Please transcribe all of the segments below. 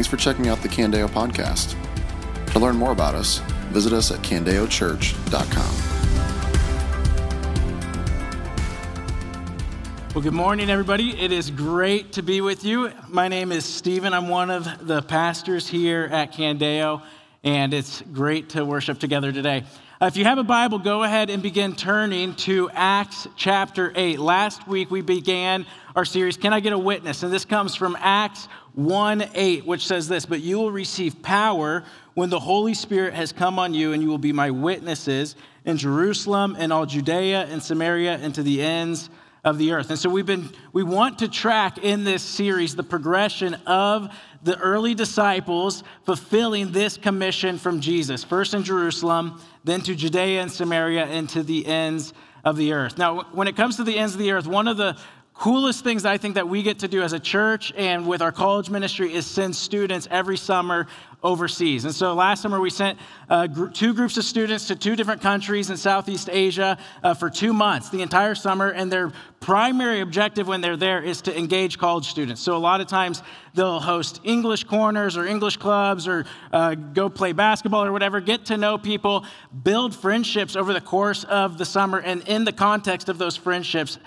Thanks for checking out the Candeo podcast. To learn more about us, visit us at candeochurch.com. Well, good morning, everybody. It is great to be with you. My name is Stephen. I'm one of the pastors here at Candeo, and it's great to worship together today. Uh, if you have a Bible, go ahead and begin turning to Acts chapter 8. Last week we began our series, Can I Get a Witness? And this comes from Acts 1 8, which says this But you will receive power when the Holy Spirit has come on you, and you will be my witnesses in Jerusalem and all Judea and Samaria and to the ends of the earth. And so we've been we want to track in this series the progression of the early disciples fulfilling this commission from Jesus. First in Jerusalem, then to Judea and Samaria and to the ends of the earth. Now, when it comes to the ends of the earth, one of the coolest things I think that we get to do as a church and with our college ministry is send students every summer overseas. And so last summer we sent uh, gr- two groups of students to two different countries in Southeast Asia uh, for two months, the entire summer. And their primary objective when they're there is to engage college students. So a lot of times they'll host English corners or English clubs or uh, go play basketball or whatever, get to know people, build friendships over the course of the summer. And in the context of those friendships,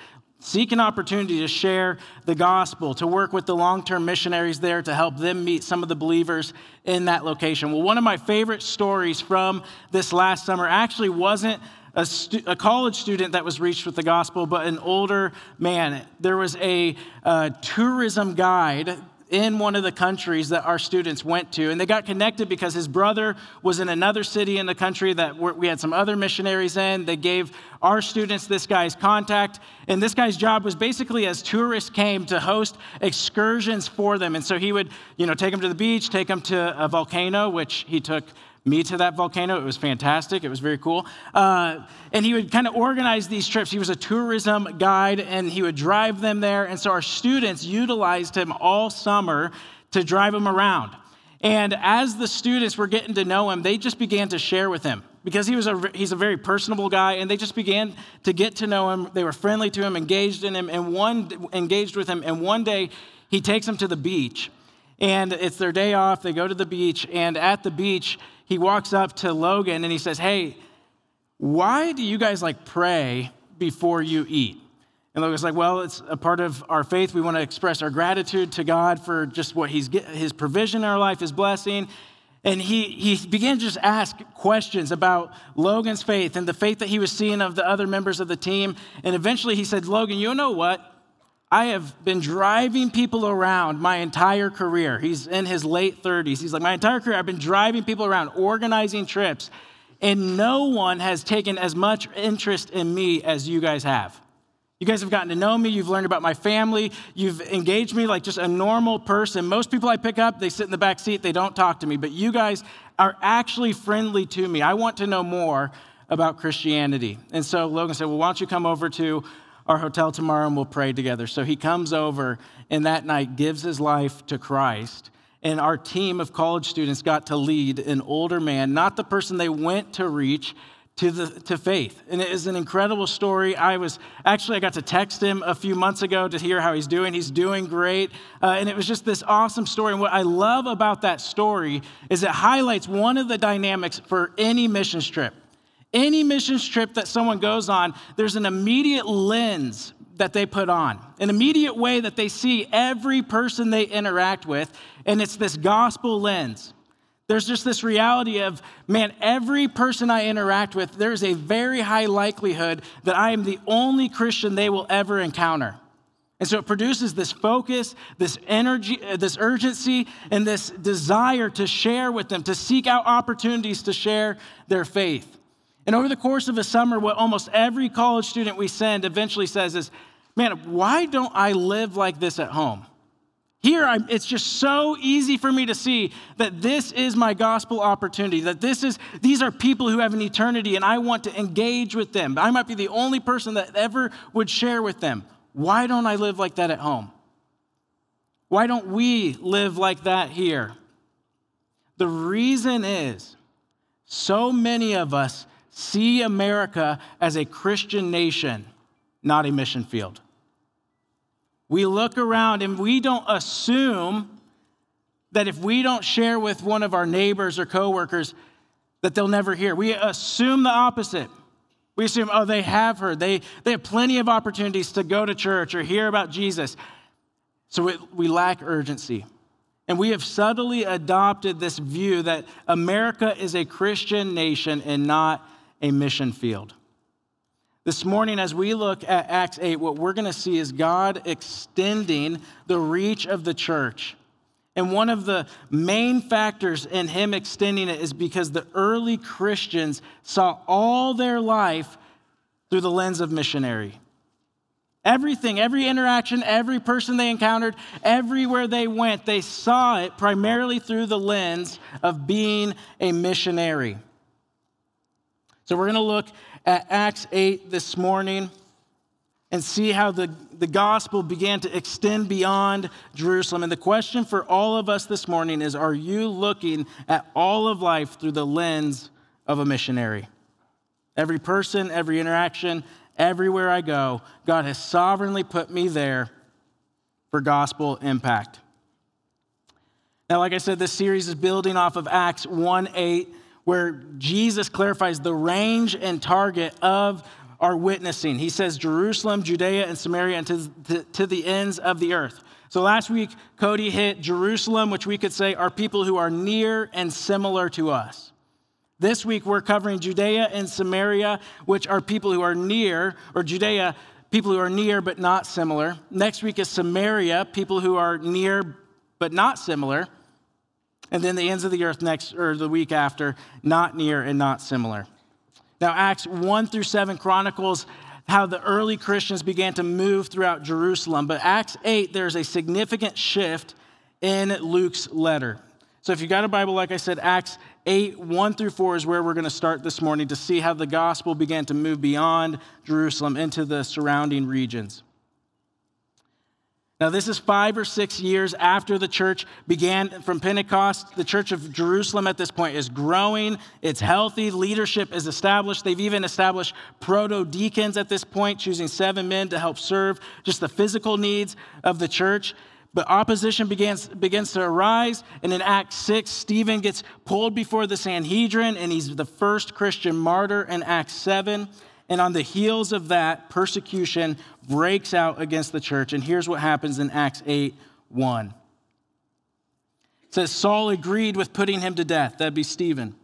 Seek an opportunity to share the gospel, to work with the long term missionaries there to help them meet some of the believers in that location. Well, one of my favorite stories from this last summer actually wasn't a, stu- a college student that was reached with the gospel, but an older man. There was a uh, tourism guide in one of the countries that our students went to. And they got connected because his brother was in another city in the country that we had some other missionaries in. They gave our students this guy's contact. And this guy's job was basically as tourists came to host excursions for them. And so he would, you know, take them to the beach, take them to a volcano, which he took me to that volcano. It was fantastic. It was very cool. Uh, and he would kind of organize these trips. He was a tourism guide and he would drive them there. And so our students utilized him all summer to drive them around. And as the students were getting to know him, they just began to share with him because he was a, he's a very personable guy and they just began to get to know him. They were friendly to him, engaged in him, and one engaged with him. And one day he takes them to the beach. And it's their day off. They go to the beach. And at the beach, he walks up to Logan and he says, Hey, why do you guys like pray before you eat? And Logan's like, Well, it's a part of our faith. We want to express our gratitude to God for just what he's his provision in our life, his blessing. And he, he began to just ask questions about Logan's faith and the faith that he was seeing of the other members of the team. And eventually he said, Logan, you know what? I have been driving people around my entire career. He's in his late 30s. He's like, My entire career, I've been driving people around, organizing trips, and no one has taken as much interest in me as you guys have. You guys have gotten to know me. You've learned about my family. You've engaged me like just a normal person. Most people I pick up, they sit in the back seat, they don't talk to me. But you guys are actually friendly to me. I want to know more about Christianity. And so Logan said, Well, why don't you come over to our hotel tomorrow and we'll pray together. So he comes over and that night gives his life to Christ. And our team of college students got to lead an older man, not the person they went to reach, to, the, to faith. And it is an incredible story. I was actually, I got to text him a few months ago to hear how he's doing. He's doing great. Uh, and it was just this awesome story. And what I love about that story is it highlights one of the dynamics for any missions trip. Any missions trip that someone goes on, there's an immediate lens that they put on, an immediate way that they see every person they interact with, and it's this gospel lens. There's just this reality of, man, every person I interact with, there's a very high likelihood that I am the only Christian they will ever encounter. And so it produces this focus, this energy, uh, this urgency, and this desire to share with them, to seek out opportunities to share their faith. And over the course of a summer, what almost every college student we send eventually says is, man, why don't I live like this at home? Here, I'm, it's just so easy for me to see that this is my gospel opportunity, that this is, these are people who have an eternity and I want to engage with them. I might be the only person that ever would share with them. Why don't I live like that at home? Why don't we live like that here? The reason is so many of us see America as a Christian nation, not a mission field. We look around and we don't assume that if we don't share with one of our neighbors or coworkers, that they'll never hear. We assume the opposite. We assume, oh, they have heard. They, they have plenty of opportunities to go to church or hear about Jesus. So it, we lack urgency. And we have subtly adopted this view that America is a Christian nation and not a mission field. This morning, as we look at Acts 8, what we're going to see is God extending the reach of the church. And one of the main factors in Him extending it is because the early Christians saw all their life through the lens of missionary. Everything, every interaction, every person they encountered, everywhere they went, they saw it primarily through the lens of being a missionary. So we're going to look at Acts 8 this morning and see how the, the gospel began to extend beyond Jerusalem. And the question for all of us this morning is Are you looking at all of life through the lens of a missionary? Every person, every interaction, everywhere I go, God has sovereignly put me there for gospel impact. Now, like I said, this series is building off of Acts 1 8 where Jesus clarifies the range and target of our witnessing. He says Jerusalem, Judea, and Samaria, and to, to, to, the ends of the earth. So last week, Cody hit Jerusalem, which we could say are people who are near and similar to us. This week, we're covering Judea and Samaria, which are people who are near, or Judea, people who are near but not similar. Next week is Samaria, people who are near but not similar and then the ends of the earth next or the week after, not near and not similar. Now, Acts 1 through 7 chronicles how the early Christians began to move throughout Jerusalem. But Acts 8, there's a significant shift in Luke's letter. So if you've got a Bible, like I said, Acts 8, 1 through 4 is where we're going to start this morning to see how the gospel began to move beyond Jerusalem into the surrounding regions. Now, this is five or six years after the church began from Pentecost. The church of Jerusalem at this point is growing, it's healthy, leadership is established. They've even established proto deacons at this point, choosing seven men to help serve just the physical needs of the church. But opposition begins, begins to arise. And in Acts 6, Stephen gets pulled before the Sanhedrin, and he's the first Christian martyr in Acts 7. And on the heels of that, persecution breaks out against the church. And here's what happens in Acts 8 1. It says, Saul agreed with putting him to death. That'd be Stephen.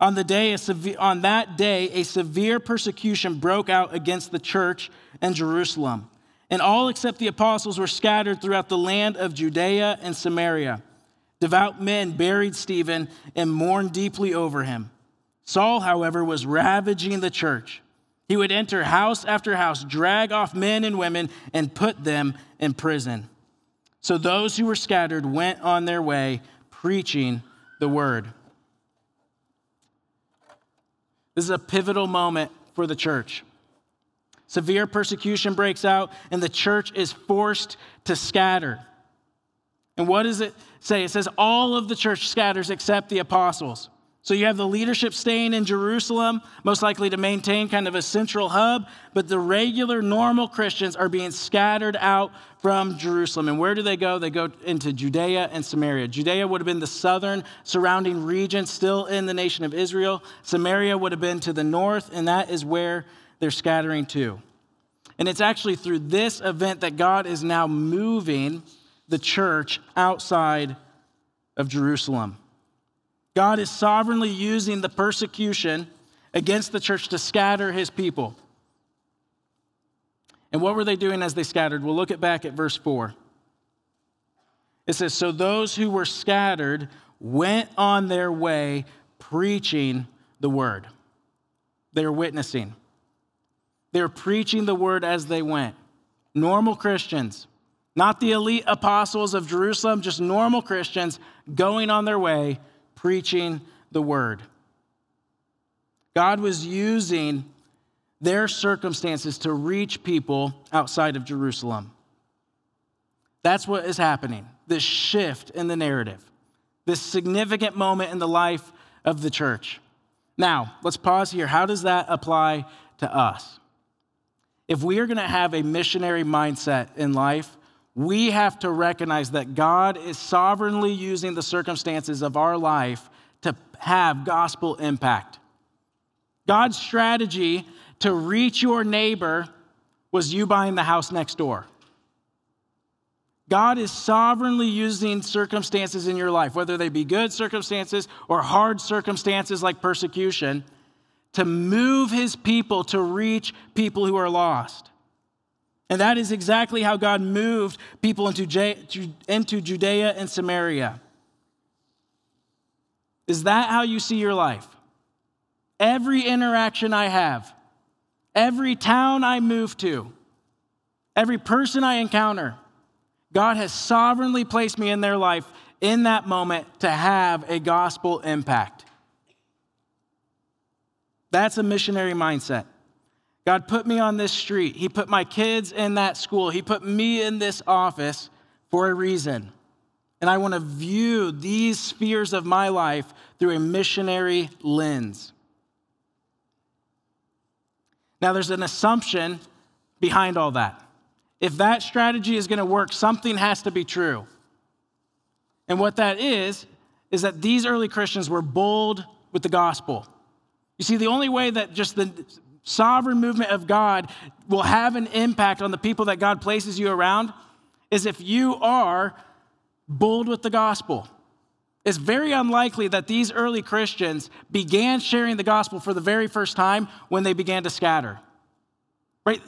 On, the day, severe, on that day, a severe persecution broke out against the church in Jerusalem. And all except the apostles were scattered throughout the land of Judea and Samaria. Devout men buried Stephen and mourned deeply over him. Saul, however, was ravaging the church he would enter house after house, drag off men and women, and put them in prison. So those who were scattered went on their way, preaching the word. This is a pivotal moment for the church. Severe persecution breaks out, and the church is forced to scatter. And what does it say? It says all of the church scatters except the apostles. So you have the leadership staying in Jerusalem, most likely to maintain kind of a central hub, but the regular, normal Christians are being scattered out from Jerusalem. And where do they go? They go into Judea and Samaria. Judea would have been the southern surrounding region, still in the nation of Israel. Samaria would have been to the north, and that is where they're scattering to. And it's actually through this event that God is now moving the church outside of Jerusalem. God is sovereignly using the persecution against the church to scatter his people. And what were they doing as they scattered? We'll look at back at verse 4. It says, So those who were scattered went on their way preaching the word. They were witnessing. They were preaching the word as they went. Normal Christians, not the elite apostles of Jerusalem, just normal Christians going on their way preaching the word. God was using their circumstances to reach people outside of Jerusalem. That's what is happening this shift in the narrative, this significant moment in the life of the church. Now, let's pause here. How does that apply to us? If we are going to have a missionary mindset in life, we have to recognize that God is sovereignly using the circumstances of our life to have gospel impact. God's strategy to reach your neighbor was you buying the house next door. God is sovereignly using circumstances in your life, whether they be good circumstances or hard circumstances like persecution, to move his people to reach people who are lost. And that is exactly how God moved people into, Judea and Samaria. Is that how you see your life? Every interaction I have, every town I move to, every person I encounter, God has sovereignly placed me in their life in that moment to have a gospel impact. That's a missionary mindset. God put me on this street. He put my kids in that school. He put me in this office for a reason. And I want to view these spheres of my life through a missionary lens. Now, there's an assumption behind all that. If that strategy is going to work, something has to be true. And what that is, is that these early Christians were bold with the gospel. You see, the only way that just the sovereign movement of God will have an impact on the people that God places you around is if you are bold with the gospel. It's very unlikely that these early Christians began sharing the gospel for the very first time when they began to scatter. Right?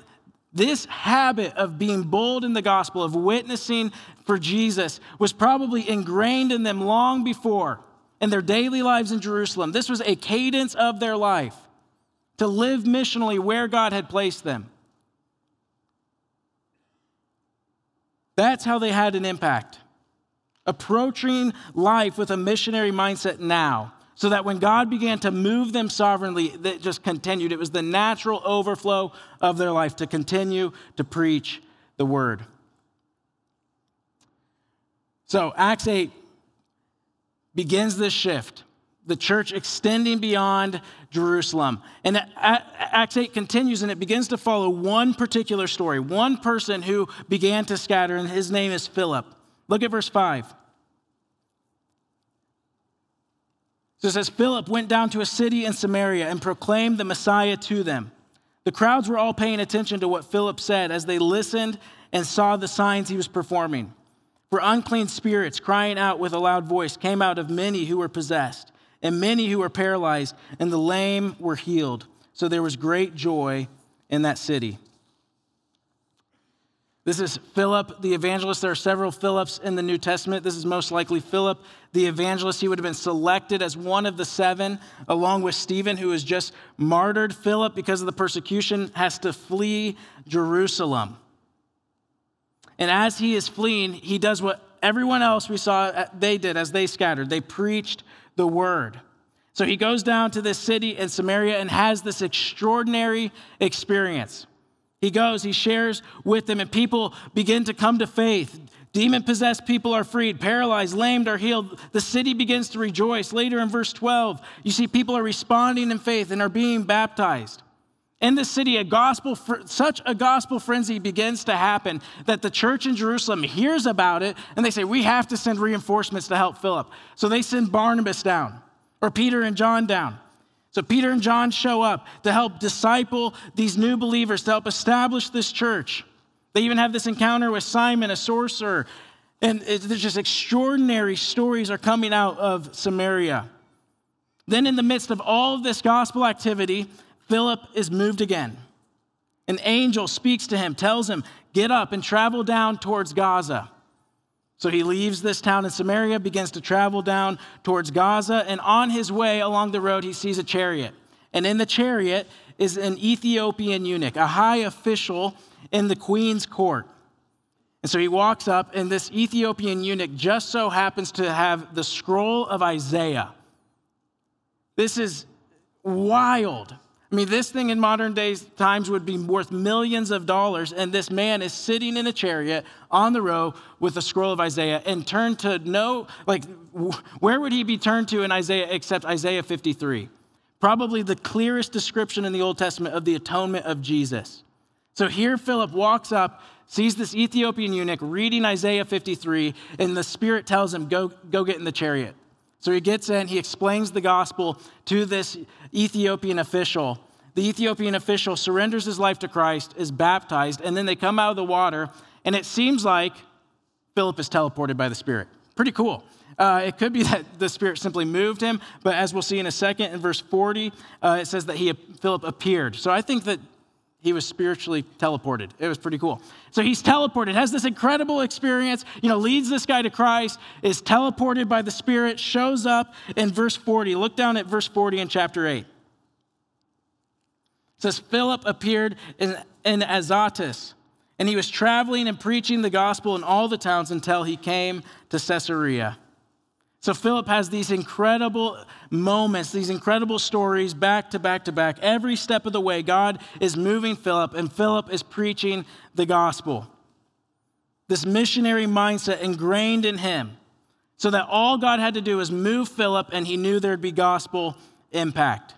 This habit of being bold in the gospel, of witnessing for Jesus, was probably ingrained in them long before in their daily lives in Jerusalem. This was a cadence of their life to live missionally where God had placed them. That's how they had an impact. Approaching life with a missionary mindset now so that when God began to move them sovereignly, that just continued. It was the natural overflow of their life to continue to preach the word. So, Acts 8 begins this shift, the church extending beyond Jerusalem. And Acts 8 continues and it begins to follow one particular story, one person who began to scatter, and his name is Philip. Look at verse 5. So it says, Philip went down to a city in Samaria and proclaimed the Messiah to them. The crowds were all paying attention to what Philip said as they listened and saw the signs he was performing. For unclean spirits, crying out with a loud voice, came out of many who were possessed, and many who were paralyzed, and the lame were healed. So there was great joy in that city. This is Philip the evangelist. There are several Philips in the New Testament. This is most likely Philip the evangelist. He would have been selected as one of the seven, along with Stephen, who was just martyred. Philip, because of the persecution, has to flee Jerusalem. And as he is fleeing, he does what everyone else we saw uh, they did as they scattered. They preached the word. So he goes down to this city in Samaria and has this extraordinary experience. He goes, he shares with them, and people begin to come to faith. Demon possessed people are freed, paralyzed, lamed are healed. The city begins to rejoice. Later in verse 12, you see people are responding in faith and are being baptized. In the city, a gospel, such a gospel frenzy begins to happen that the church in Jerusalem hears about it and they say, We have to send reinforcements to help Philip. So they send Barnabas down or Peter and John down. So Peter and John show up to help disciple these new believers, to help establish this church. They even have this encounter with Simon, a sorcerer. And there's just extraordinary stories are coming out of Samaria. Then, in the midst of all of this gospel activity, Philip is moved again. An angel speaks to him, tells him, Get up and travel down towards Gaza. So he leaves this town in Samaria, begins to travel down towards Gaza, and on his way along the road, he sees a chariot. And in the chariot is an Ethiopian eunuch, a high official in the queen's court. And so he walks up, and this Ethiopian eunuch just so happens to have the scroll of Isaiah. This is wild. I mean, this thing in modern days times would be worth millions of dollars, and this man is sitting in a chariot on the road with a scroll of Isaiah and turned to no, like, where would he be turned to in Isaiah except Isaiah 53? Probably the clearest description in the Old Testament of the atonement of Jesus. So here Philip walks up sees this Ethiopian eunuch reading Isaiah 53, and the Spirit tells him, Go, go get in the chariot. So he gets in, he explains the gospel to this Ethiopian official. The Ethiopian official surrenders his life to Christ, is baptized, and then they come out of the water, and it seems like Philip is teleported by the Spirit. Pretty cool. Uh, it could be that the Spirit simply moved him, but as we'll see in a second, in verse 40, uh, it says that he, Philip appeared. So I think that he was spiritually teleported. It was pretty cool. So he's teleported, has this incredible experience, you know, leads this guy to Christ, is teleported by the Spirit, shows up in verse 40. Look down at verse 40 in chapter 8. Says, Philip appeared in, in Azotus, and he was traveling and preaching the gospel in all the towns until he came to Caesarea. So Philip has these incredible moments, these incredible stories back to back to back. Every step of the way, God is moving Philip, and Philip is preaching the gospel. This missionary mindset ingrained in him, so that all God had to do was move Philip, and he knew there'd be gospel impact.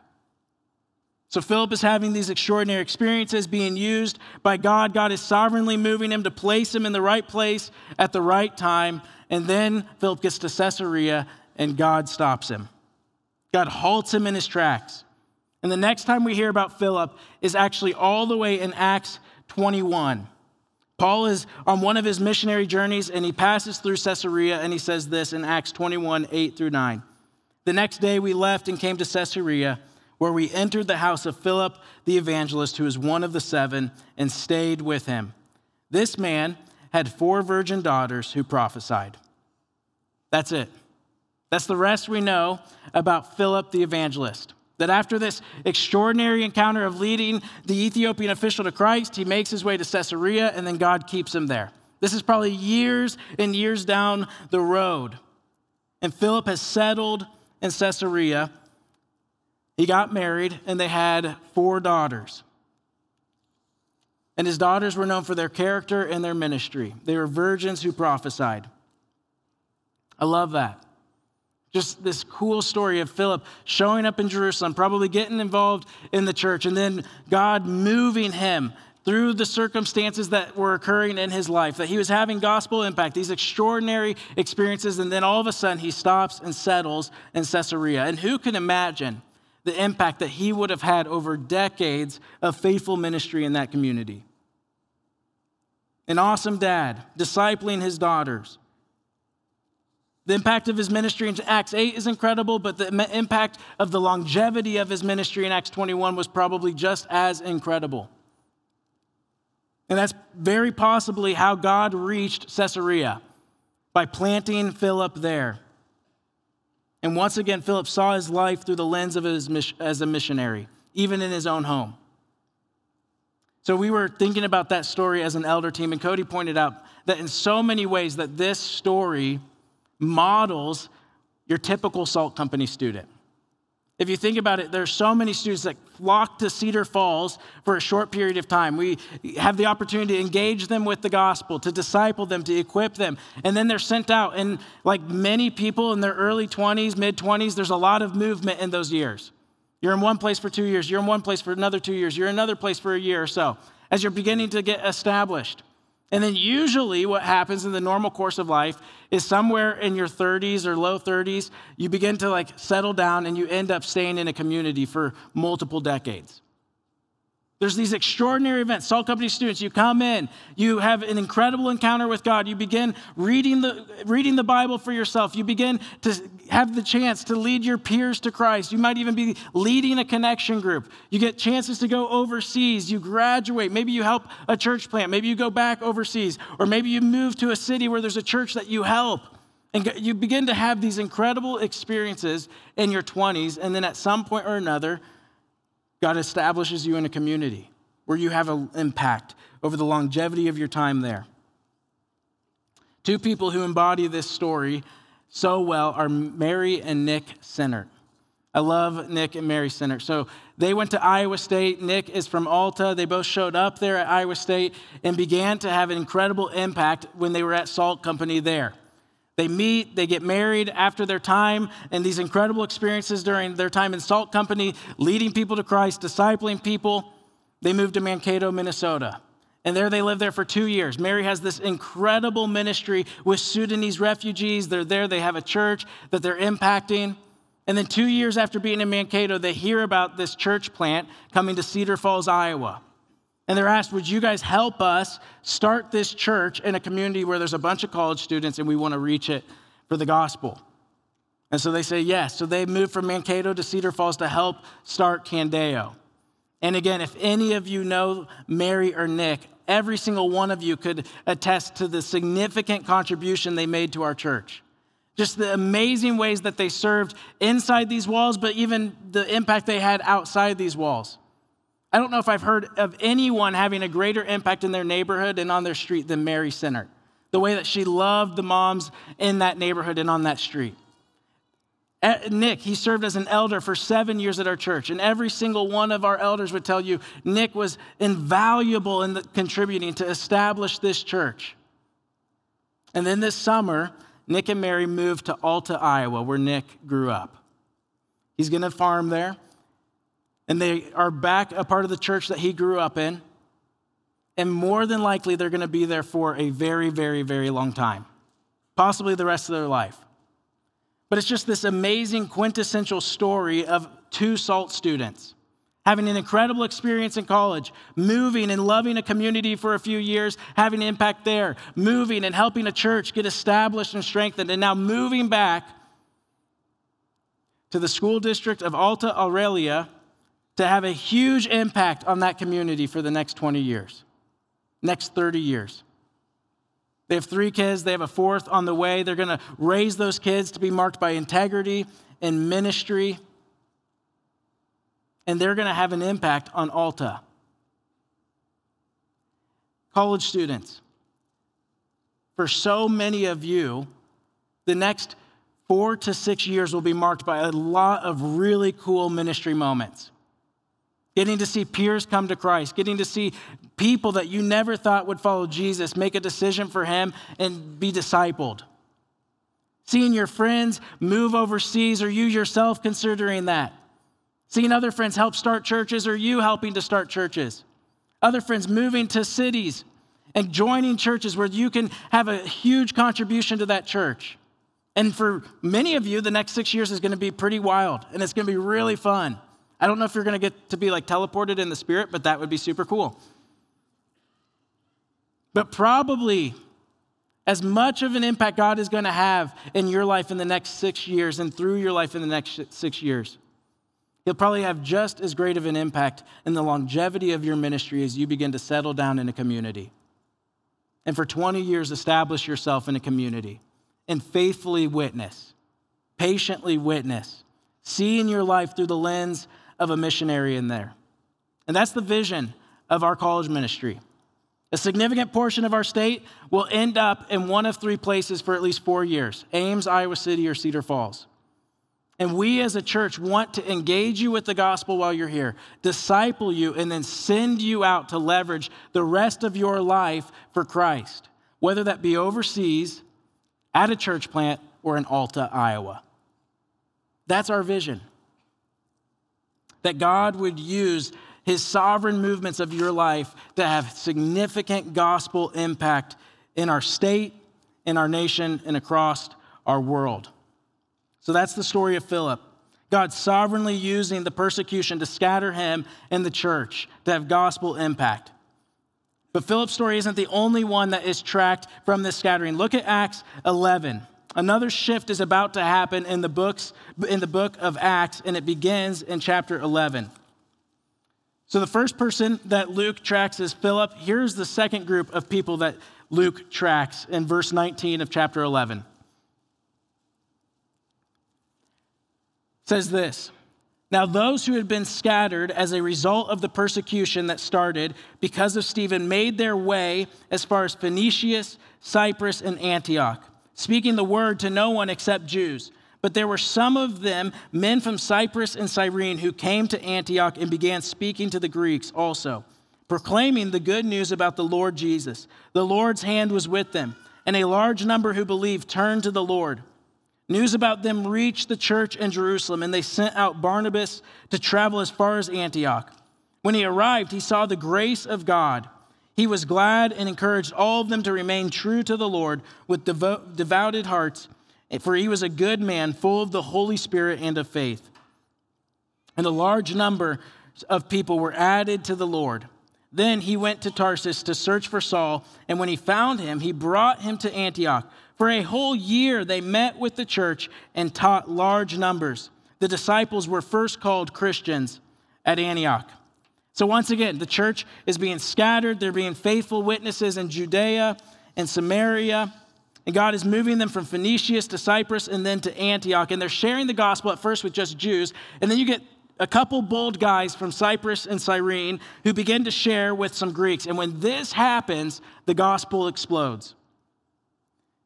So Philip is having these extraordinary experiences being used by God. God is sovereignly moving him to place him in the right place at the right time and then Philip gets to Caesarea and God stops him. God halts him in his tracks. And the next time we hear about Philip is actually all the way in Acts 21. Paul is on one of his missionary journeys and he passes through Caesarea and he says this in Acts 21 8 through 9. The next day we left and came to Caesarea, where we entered the house of Philip the evangelist, who is one of the seven, and stayed with him. This man had four virgin daughters who prophesied. That's it. That's the rest we know about Philip the evangelist. That after this extraordinary encounter of leading the Ethiopian official to Christ, he makes his way to Caesarea and then God keeps him there. This is probably years and years down the road. And Philip has settled in Caesarea. He got married and they had four daughters. And his daughters were known for their character and their ministry. They were virgins who prophesied. I love that. Just this cool story of Philip showing up in Jerusalem, probably getting involved in the church, and then God moving him through the circumstances that were occurring in his life, that he was having gospel impact, these extraordinary experiences, and then all of a sudden he stops and settles in Caesarea. And who can imagine the impact that he would have had over decades of faithful ministry in that community? An awesome dad, discipling his daughters. The impact of his ministry in Acts 8 is incredible, but the impact of the longevity of his ministry in Acts 21 was probably just as incredible. And that's very possibly how God reached Caesarea by planting Philip there. And once again, Philip saw his life through the lens of his as a missionary, even in his own home. So we were thinking about that story as an elder team, and Cody pointed out that in so many ways that this story models your typical salt company student. If you think about it, there's so many students that flock to Cedar Falls for a short period of time. We have the opportunity to engage them with the gospel, to disciple them, to equip them, and then they're sent out. And like many people in their early 20s, mid 20s, there's a lot of movement in those years. You're in one place for two years, you're in one place for another two years, you're in another place for a year or so as you're beginning to get established. And then usually what happens in the normal course of life is somewhere in your 30s or low 30s, you begin to like settle down and you end up staying in a community for multiple decades. There's these extraordinary events. Salt Company students, you come in, you have an incredible encounter with God. You begin reading the, reading the Bible for yourself. You begin to have the chance to lead your peers to Christ. You might even be leading a connection group. You get chances to go overseas. You graduate. Maybe you help a church plant. Maybe you go back overseas. Or maybe you move to a city where there's a church that you help. And you begin to have these incredible experiences in your 20s. And then at some point or another, God establishes you in a community where you have an impact over the longevity of your time there. Two people who embody this story so well are Mary and Nick Sinnert. I love Nick and Mary Sinnert. So they went to Iowa State. Nick is from Alta. They both showed up there at Iowa State and began to have an incredible impact when they were at Salt Company there. They meet, they get married after their time and these incredible experiences during their time in Salt Company, leading people to Christ, discipling people. They moved to Mankato, Minnesota. And there they live there for two years. Mary has this incredible ministry with Sudanese refugees. They're there, they have a church that they're impacting. And then two years after being in Mankato, they hear about this church plant coming to Cedar Falls, Iowa. And they're asked, Would you guys help us start this church in a community where there's a bunch of college students and we want to reach it for the gospel? And so they say yes. So they moved from Mankato to Cedar Falls to help start Candeo. And again, if any of you know Mary or Nick, every single one of you could attest to the significant contribution they made to our church. Just the amazing ways that they served inside these walls, but even the impact they had outside these walls. I don't know if I've heard of anyone having a greater impact in their neighborhood and on their street than Mary Sinnert. The way that she loved the moms in that neighborhood and on that street. Eh, Nick, he served as an elder for seven years at our church, and every single one of our elders would tell you Nick was invaluable in the, contributing to establish this church. And then this summer, Nick and Mary moved to Alta, Iowa, where Nick grew up. He's going to farm there, and they are back a part of the church that he grew up in. And more than likely, they're going to be there for a very, very, very long time, possibly the rest of their life. But it's just this amazing quintessential story of two SALT students having an incredible experience in college, moving and loving a community for a few years, having an impact there, moving and helping a church get established and strengthened, and now moving back to the school district of Alta Aurelia to have a huge impact on that community for the next 20 years, next 30 years. They have three kids, they have a fourth on the way. They're going to raise those kids to be marked by integrity and ministry. And they're going to have an impact on Alta. College students, for so many of you, the next four to six years will be marked by a lot of really cool ministry moments getting to see peers come to Christ, getting to see people that you never thought would follow Jesus make a decision for him and be discipled. Seeing your friends move overseas, or you yourself considering that. Seeing other friends help start churches, or you helping to start churches. Other friends moving to cities and joining churches where you can have a huge contribution to that church. And for many of you, the next six years is going to be pretty wild and it's going to be really fun. I don't know if you're going to get to be like teleported in the spirit, but that would be super cool. But probably as much of an impact God is going to have in your life in the next six years and through your life in the next six years, He'll probably have just as great of an impact in the longevity of your ministry as you begin to settle down in a community. And for 20 years, establish yourself in a community and faithfully witness, patiently witness, see in your life through the lens of a missionary in there. And that's the vision of our college ministry. A significant portion of our state will end up in one of three places for at least four years Ames, Iowa City, or Cedar Falls. And we as a church want to engage you with the gospel while you're here, disciple you, and then send you out to leverage the rest of your life for Christ, whether that be overseas, at a church plant, or in Alta, Iowa. That's our vision that God would use his sovereign movements of your life to have significant gospel impact in our state, in our nation, and across our world. So that's the story of Philip. God sovereignly using the persecution to scatter him and the church to have gospel impact. But Philip's story isn't the only one that is tracked from this scattering. Look at Acts 11. Another shift is about to happen in the books in the book of Acts and it begins in chapter 11. So the first person that Luke tracks is Philip. Here's the second group of people that Luke tracks in verse 19 of chapter 11. It says this Now, those who had been scattered as a result of the persecution that started because of Stephen made their way as far as Phoenicia, Cyprus, and Antioch speaking the word to no one except Jews. But there were some of them, men from Cyprus and Cyrene, who came to Antioch and began speaking to the Greeks also, proclaiming the good news about the Lord Jesus. The Lord's hand was with them, and a large number who believed turned to the Lord. News about them reached the church in Jerusalem, and they sent out Barnabas to travel as far as Antioch. When he arrived, he saw the grace of God He was glad and encouraged all of them to remain true to the Lord with devo- devoted hearts, for he was a good man, full of the Holy Spirit and of faith. And a large number of people were added to the Lord. Then he went to Tarsus to search for Saul, and when he found him, he brought him to Antioch. For a whole year they met with the church and taught large numbers. The disciples were first called Christians at Antioch. So, once again, the church is being scattered. They're being faithful witnesses in Judea and Samaria. And God is moving them from Phoenicia to Cyprus and then to Antioch. And they're sharing the gospel at first with just Jews. And then you get a couple bold guys from Cyprus and Cyrene who begin to share with some Greeks. And when this happens, the gospel explodes.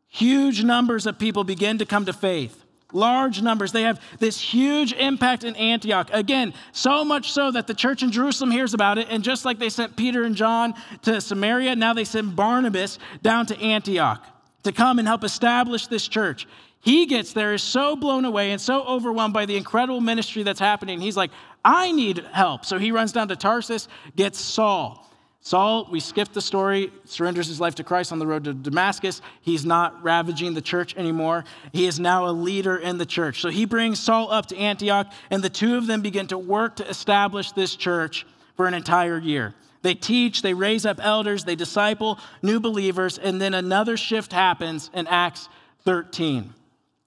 Huge numbers of people begin to come to faith. Large numbers. They have this huge impact in Antioch. Again, so much so that the church in Jerusalem hears about it. And just like they sent Peter and John to Samaria, now they send Barnabas down to Antioch to come and help establish this church. He gets there, is so blown away and so overwhelmed by the incredible ministry that's happening. He's like, I need help. So he runs down to Tarsus, gets Saul. Saul, we skipped the story, surrenders his life to Christ on the road to Damascus. He's not ravaging the church anymore. He is now a leader in the church. So he brings Saul up to Antioch, and the two of them begin to work to establish this church for an entire year. They teach, they raise up elders, they disciple new believers, and then another shift happens in Acts 13.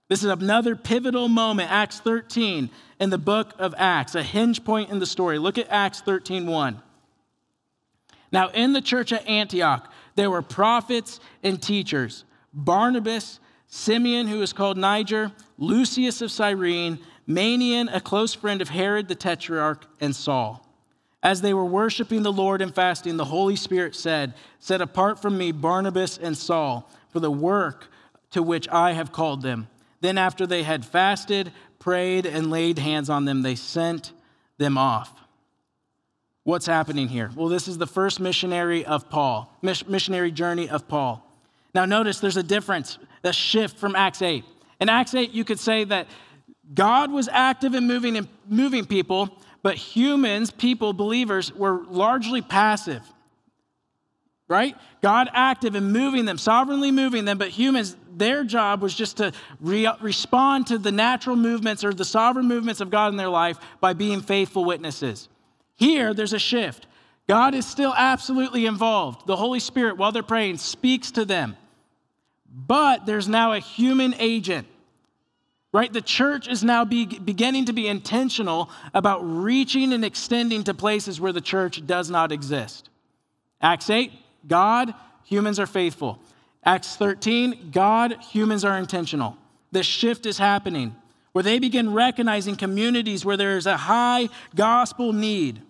This is another pivotal moment, Acts 13, in the book of Acts, a hinge point in the story. Look at Acts 13 1. Now, in the church at Antioch, there were prophets and teachers Barnabas, Simeon, who is called Niger, Lucius of Cyrene, Manaen, a close friend of Herod the Tetrarch, and Saul. As they were worshiping the Lord and fasting, the Holy Spirit said, Set apart from me Barnabas and Saul for the work to which I have called them. Then, after they had fasted, prayed, and laid hands on them, they sent them off. What's happening here? Well, this is the first missionary of Paul, missionary journey of Paul. Now, notice there's a difference, a shift from Acts 8. In Acts 8, you could say that God was active in moving and moving people, but humans, people, believers, were largely passive. Right? God active in moving them, sovereignly moving them, but humans, their job was just to re- respond to the natural movements or the sovereign movements of God in their life by being faithful witnesses. Here, there's a shift. God is still absolutely involved. The Holy Spirit, while they're praying, speaks to them. But there's now a human agent, right? The church is now be, beginning to be intentional about reaching and extending to places where the church does not exist. Acts 8, God, humans are faithful. Acts 13, God, humans are intentional. The shift is happening where they begin recognizing communities where there is a high gospel need,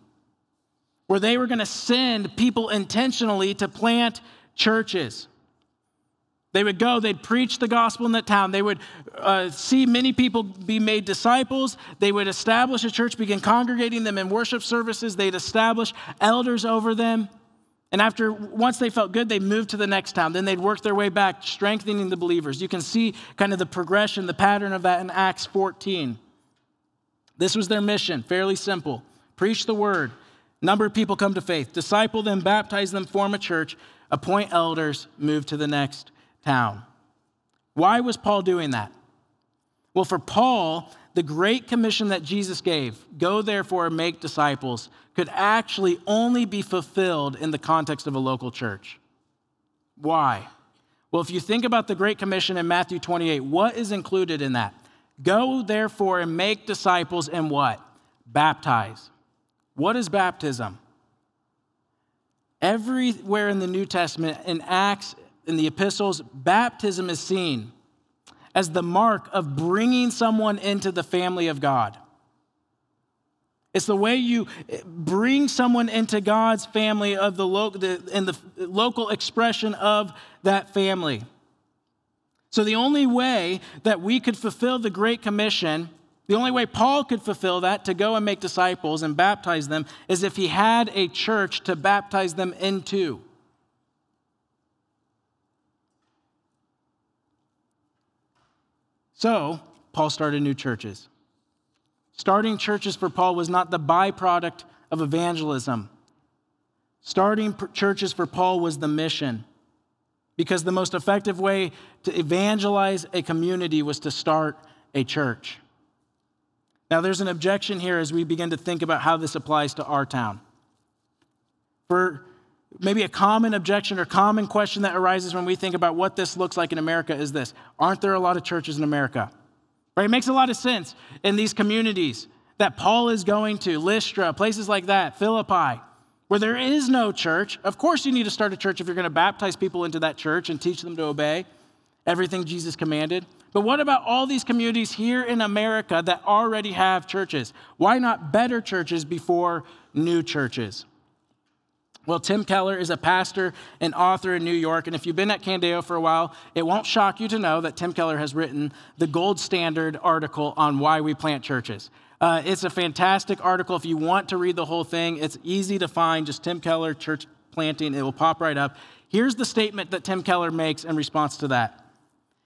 where they were going to send people intentionally to plant churches. They would go, they'd preach the gospel in that town. They would uh, see many people be made disciples. They would establish a church, begin congregating them in worship services. They'd establish elders over them. And after, once they felt good, they'd move to the next town. Then they'd work their way back, strengthening the believers. You can see kind of the progression, the pattern of that in Acts 14. This was their mission, fairly simple preach the word. Number of people come to faith, disciple them, baptize them, form a church, appoint elders, move to the next town. Why was Paul doing that? Well, for Paul, the great commission that Jesus gave, go therefore and make disciples, could actually only be fulfilled in the context of a local church. Why? Well, if you think about the Great Commission in Matthew 28, what is included in that? Go therefore and make disciples and what? Baptize. What is baptism? Everywhere in the New Testament, in Acts, in the epistles, baptism is seen as the mark of bringing someone into the family of God. It's the way you bring someone into God's family of the, lo- the the local expression of that family. So the only way that we could fulfill the Great Commission, the only way Paul could fulfill that to go and make disciples and baptize them is if he had a church to baptize them into. So, Paul started new churches. Starting churches for Paul was not the byproduct of evangelism. Starting churches for Paul was the mission because the most effective way to evangelize a community was to start a church. Now, there's an objection here as we begin to think about how this applies to our town. For maybe a common objection or common question that arises when we think about what this looks like in America is this Aren't there a lot of churches in America? Right? It makes a lot of sense in these communities that Paul is going to, Lystra, places like that, Philippi, where there is no church. Of course, you need to start a church if you're going to baptize people into that church and teach them to obey everything Jesus commanded. But what about all these communities here in America that already have churches? Why not better churches before new churches? Well, Tim Keller is a pastor and author in New York, and if you've been at Candeo for a while, it won't shock you to know that Tim Keller has written the gold standard article on why we plant churches. Uh, it's a fantastic article. If you want to read the whole thing, it's easy to find. Just Tim Keller, church planting, it will pop right up. Here's the statement that Tim Keller makes in response to that.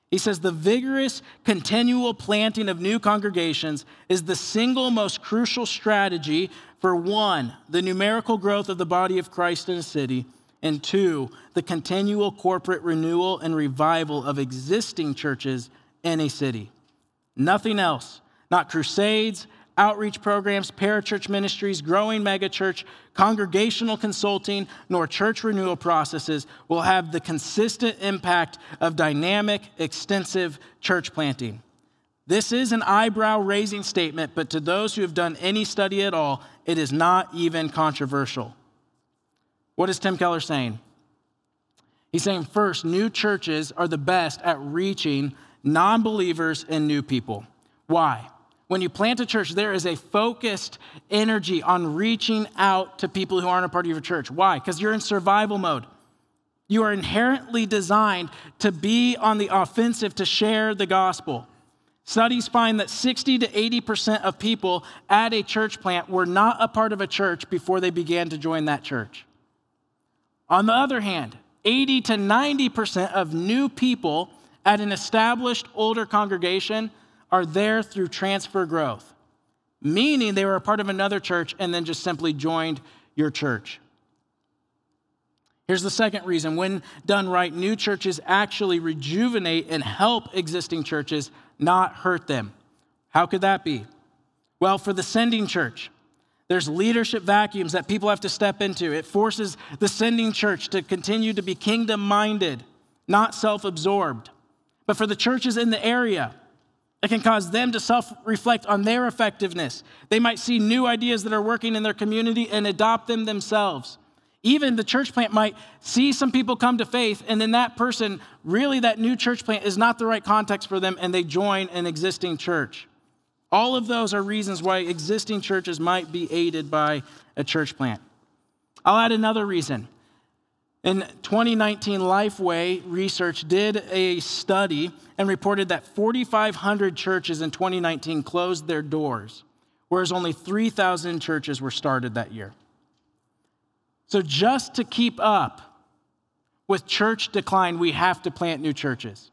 He says the vigorous, continual planting of new congregations is the single most crucial strategy for one, the numerical growth of the body of Christ in a city, and two, the continual corporate renewal and revival of existing churches in a city. Nothing else, not crusades, outreach programs, parachurch ministries, growing megachurch, congregational consulting, nor church renewal processes will have the consistent impact of dynamic, extensive church planting. This is an eyebrow raising statement, but to those who have done any study at all, it is not even controversial. What is Tim Keller saying? He's saying, first, new churches are the best at reaching non believers and new people. Why? When you plant a church, there is a focused energy on reaching out to people who aren't a part of your church. Why? Because you're in survival mode. You are inherently designed to be on the offensive to share the gospel. Studies find that 60 to 80% of people at a church plant were not a part of a church before they began to join that church. On the other hand, 80 to 90% of new people at an established older congregation are there through transfer growth, meaning they were a part of another church and then just simply joined your church. Here's the second reason when done right, new churches actually rejuvenate and help existing churches, not hurt them. How could that be? Well, for the sending church, there's leadership vacuums that people have to step into. It forces the sending church to continue to be kingdom minded, not self absorbed. But for the churches in the area, it can cause them to self reflect on their effectiveness. They might see new ideas that are working in their community and adopt them themselves. Even the church plant might see some people come to faith, and then that person, really, that new church plant is not the right context for them, and they join an existing church. All of those are reasons why existing churches might be aided by a church plant. I'll add another reason. In 2019, Lifeway Research did a study and reported that 4,500 churches in 2019 closed their doors, whereas only 3,000 churches were started that year. So, just to keep up with church decline, we have to plant new churches.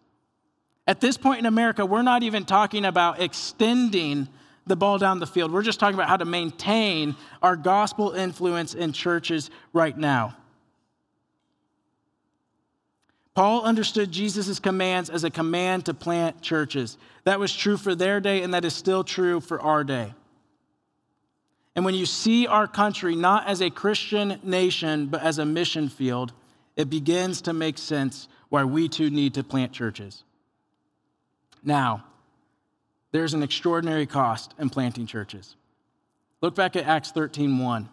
At this point in America, we're not even talking about extending the ball down the field. We're just talking about how to maintain our gospel influence in churches right now. Paul understood Jesus' commands as a command to plant churches. That was true for their day, and that is still true for our day. And when you see our country not as a Christian nation, but as a mission field, it begins to make sense why we too need to plant churches. Now, there's an extraordinary cost in planting churches. Look back at Acts 13:1.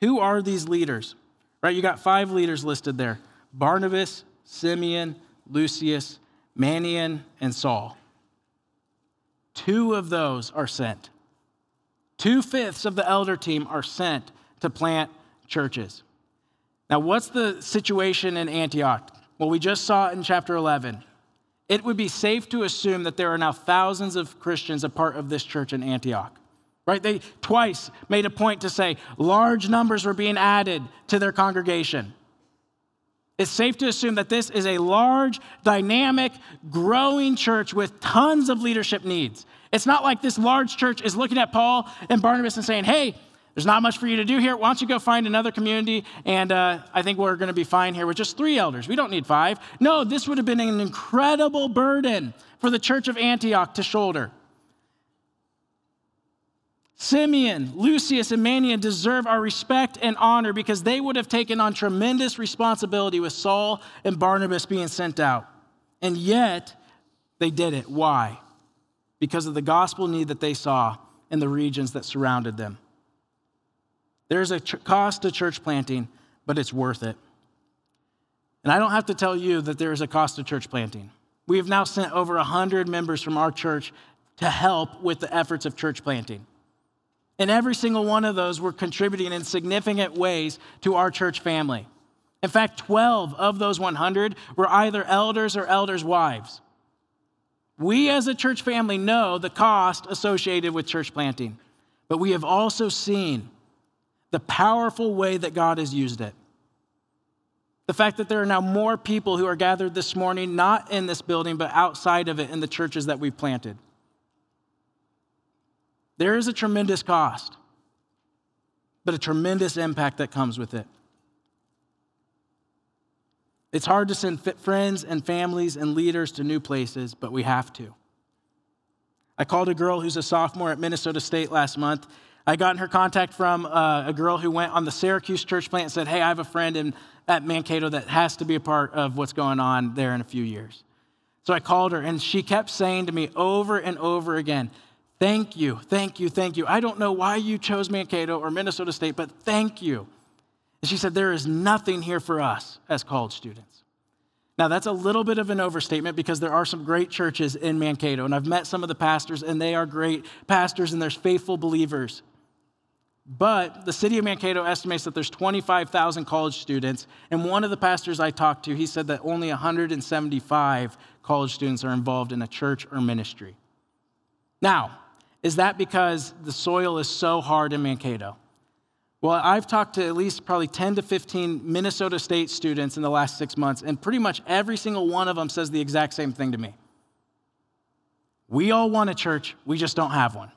Who are these leaders? Right, you got five leaders listed there. Barnabas, Simeon, Lucius, Manaen, and Saul. Two of those are sent. Two fifths of the elder team are sent to plant churches. Now, what's the situation in Antioch? Well, we just saw it in chapter 11. It would be safe to assume that there are now thousands of Christians a part of this church in Antioch. Right? They twice made a point to say large numbers were being added to their congregation. It's safe to assume that this is a large, dynamic, growing church with tons of leadership needs. It's not like this large church is looking at Paul and Barnabas and saying, hey, There's not much for you to do here. Why don't you go find another community? And uh, I think we're going to be fine here with just three elders. We don't need five. No, this would have been an incredible burden for the church of Antioch to shoulder. Simeon, Lucius, and Manaen deserve our respect and honor because they would have taken on tremendous responsibility with Saul and Barnabas being sent out. And yet, they did it. Why? Because of the gospel need that they saw in the regions that surrounded them. There's a tr- cost to church planting, but it's worth it. And I don't have to tell you that there is a cost to church planting. We have now sent over 100 members from our church to help with the efforts of church planting. And every single one of those were contributing in significant ways to our church family. In fact, 12 of those 100 were either elders or elders' wives. We as a church family know the cost associated with church planting, but we have also seen the powerful way that God has used it. The fact that there are now more people who are gathered this morning, not in this building, but outside of it in the churches that we've planted. There is a tremendous cost, but a tremendous impact that comes with it. It's hard to send friends and families and leaders to new places, but we have to. I called a girl who's a sophomore at Minnesota State last month. I got in her contact from uh, a girl who went on the Syracuse church plant and said, Hey, I have a friend in, at Mankato that has to be a part of what's going on there in a few years. So I called her, and she kept saying to me over and over again, Thank you, thank you, thank you. I don't know why you chose Mankato or Minnesota State, but thank you. And she said, There is nothing here for us as college students. Now, that's a little bit of an overstatement because there are some great churches in Mankato, and I've met some of the pastors, and they are great pastors, and there's faithful believers. But the city of Mankato estimates that there's 25,000 college students, and one of the pastors I talked to, he said that only 175 college students are involved in a church or ministry. Now, is that because the soil is so hard in Mankato? Well, I've talked to at least probably 10 to 15 Minnesota State students in the last six months, and pretty much every single one of them says the exact same thing to me. We all want a church, we just don't have one.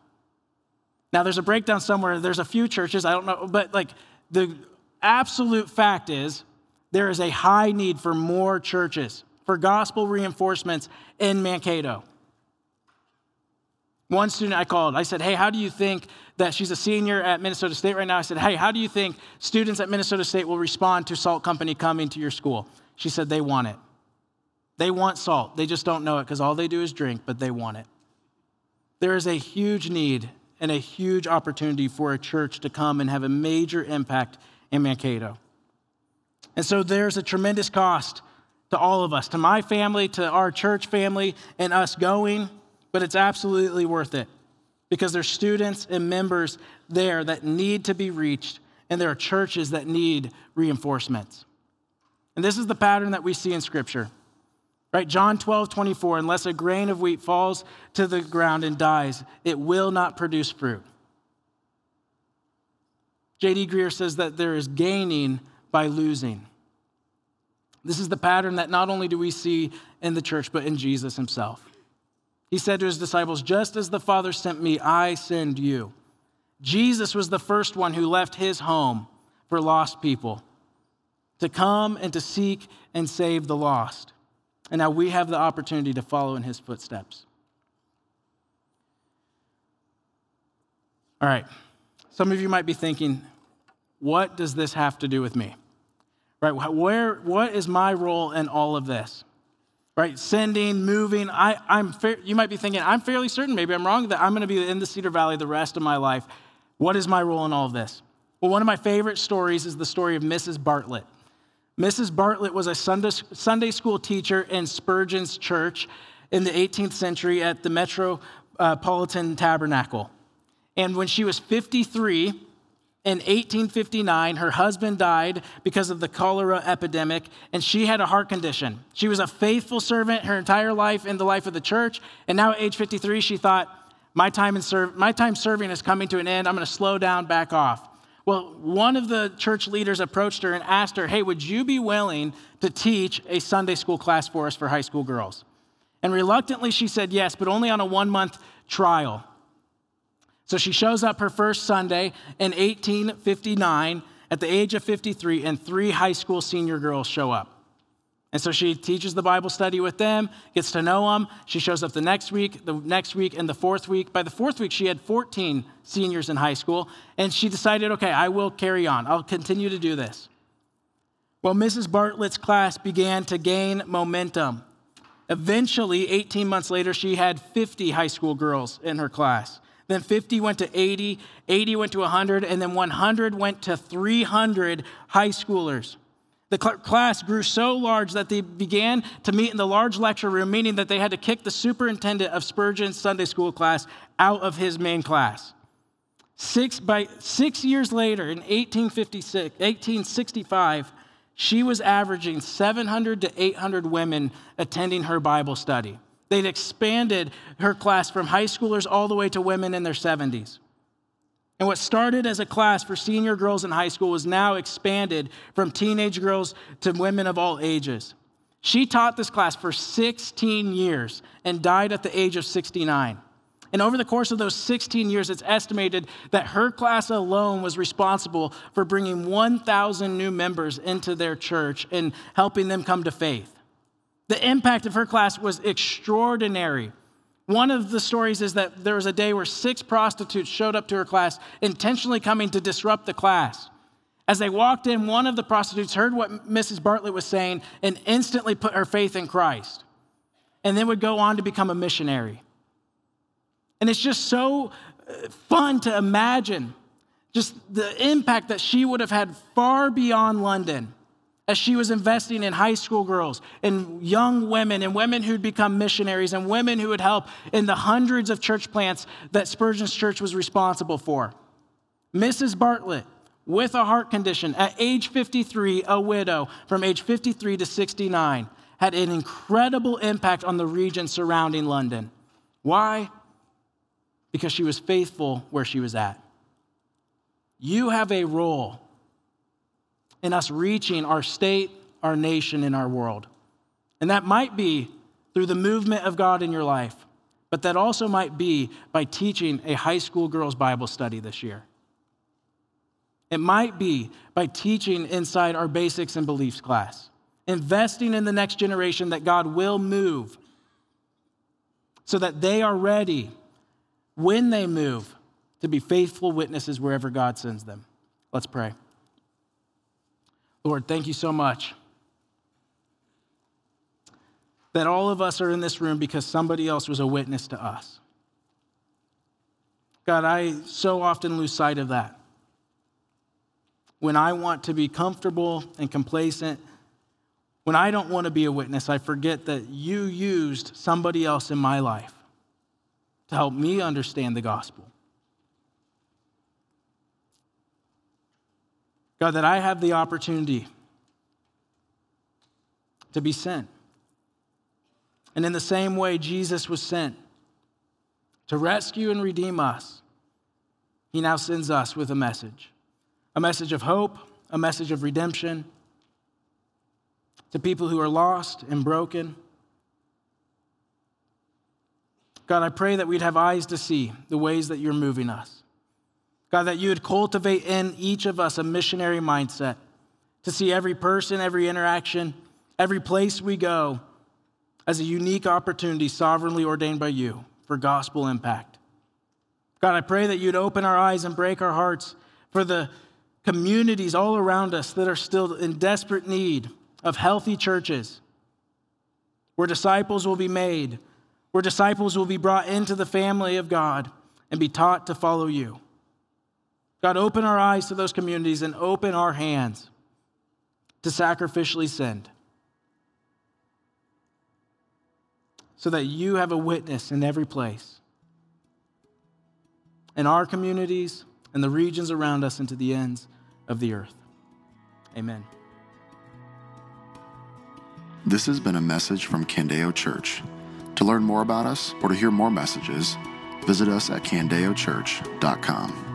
Now, there's a breakdown somewhere. There's a few churches, I don't know, but like the absolute fact is there is a high need for more churches, for gospel reinforcements in Mankato. One student I called, I said, Hey, how do you think that she's a senior at Minnesota State right now? I said, Hey, how do you think students at Minnesota State will respond to Salt Company coming to your school? She said, They want it. They want salt. They just don't know it because all they do is drink, but they want it. There is a huge need and a huge opportunity for a church to come and have a major impact in Mankato. And so there's a tremendous cost to all of us, to my family, to our church family, and us going but it's absolutely worth it because there's students and members there that need to be reached, and there are churches that need reinforcements. And this is the pattern that we see in Scripture. Right? John 12, 24, unless a grain of wheat falls to the ground and dies, it will not produce fruit. J.D. Greear says that there is gaining by losing. This is the pattern that not only do we see in the church, but in Jesus himself. He said to his disciples, Just as the Father sent me, I send you. Jesus was the first one who left his home for lost people to come and to seek and save the lost. And now we have the opportunity to follow in his footsteps. All right. Some of you might be thinking, what does this have to do with me? Right? Where, what is my role in all of this? Right? Sending, moving. I, I'm fa- you might be thinking, I'm fairly certain, maybe I'm wrong, that I'm going to be in the Cedar Valley the rest of my life. What is my role in all of this? Well, one of my favorite stories is the story of Mrs. Bartlett. Mrs. Bartlett was a Sunday school teacher in Spurgeon's church in the 18th century at the Metropolitan Tabernacle. And when she was 53, in 1859, her husband died because of the cholera epidemic, and she had a heart condition. She was a faithful servant her entire life in the life of the church, and now at age 53, she thought, my time, in serve, my time serving is coming to an end. I'm going to slow down, back off. Well, one of the church leaders approached her and asked her, Hey, would you be willing to teach a Sunday school class for us for high school girls? And reluctantly, she said yes, but only on a one month trial. So she shows up her first Sunday in 1859 at the age of 53, and three high school senior girls show up. And so she teaches the Bible study with them, gets to know them. She shows up the next week, the next week, and the fourth week. By the fourth week, she had 14 seniors in high school, and she decided, okay, I will carry on. I'll continue to do this. Well, Mrs. Bartlett's class began to gain momentum. Eventually, 18 months later, she had 50 high school girls in her class. Then 50 went to 80, 80 went to 100, and then 100 went to 300 high schoolers. The class grew so large that they began to meet in the large lecture room, meaning that they had to kick the superintendent of Spurgeon's Sunday school class out of his main class. Six, by six years later, in 1856, 1865, she was averaging 700 to 800 women attending her Bible study. They'd expanded her class from high schoolers all the way to women in their 70s. And what started as a class for senior girls in high school was now expanded from teenage girls to women of all ages. She taught this class for 16 years and died at the age of 69. And over the course of those 16 years, it's estimated that her class alone was responsible for bringing 1,000 new members into their church and helping them come to faith. The impact of her class was extraordinary. One of the stories is that there was a day where six prostitutes showed up to her class, intentionally coming to disrupt the class. As they walked in, one of the prostitutes heard what Mrs. Bartlett was saying and instantly put her faith in Christ, and then would go on to become a missionary. And it's just so uh, fun to imagine just the impact that she would have had far beyond London as she was investing in high school girls and young women and women who'd become missionaries and women who would help in the hundreds of church plants that Spurgeon's church was responsible for. Mrs. Bartlett, with a heart condition, at age 53, a widow from age 53 to 69, had an incredible impact on the region surrounding London. Why? Because she was faithful where she was at. You have a role in us reaching our state, our nation, and our world. And that might be through the movement of God in your life, but that also might be by teaching a high school girls' Bible study this year. It might be by teaching inside our basics and beliefs class, investing in the next generation that God will move so that they are ready when they move to be faithful witnesses wherever God sends them. Let's pray. Lord, thank you so much that all of us are in this room because somebody else was a witness to us. God, I so often lose sight of that. When I want to be comfortable and complacent, when I don't want to be a witness, I forget that you used somebody else in my life to help me understand the gospel. God, that I have the opportunity to be sent. And in the same way, Jesus was sent to rescue and redeem us. He now sends us with a message a message of hope, a message of redemption to people who are lost and broken. God, I pray that we'd have eyes to see the ways that you're moving us. God, that you would cultivate in each of us a missionary mindset to see every person, every interaction, every place we go as a unique opportunity sovereignly ordained by you for gospel impact. God, I pray that you'd open our eyes and break our hearts for the communities all around us that are still in desperate need of healthy churches where disciples will be made, where disciples will be brought into the family of God and be taught to follow you. God, open our eyes to those communities and open our hands to sacrificially send so that you have a witness in every place, in our communities and the regions around us and to the ends of the earth. Amen. This has been a message from Candeo Church. To learn more about us or to hear more messages, visit us at candeochurch.com.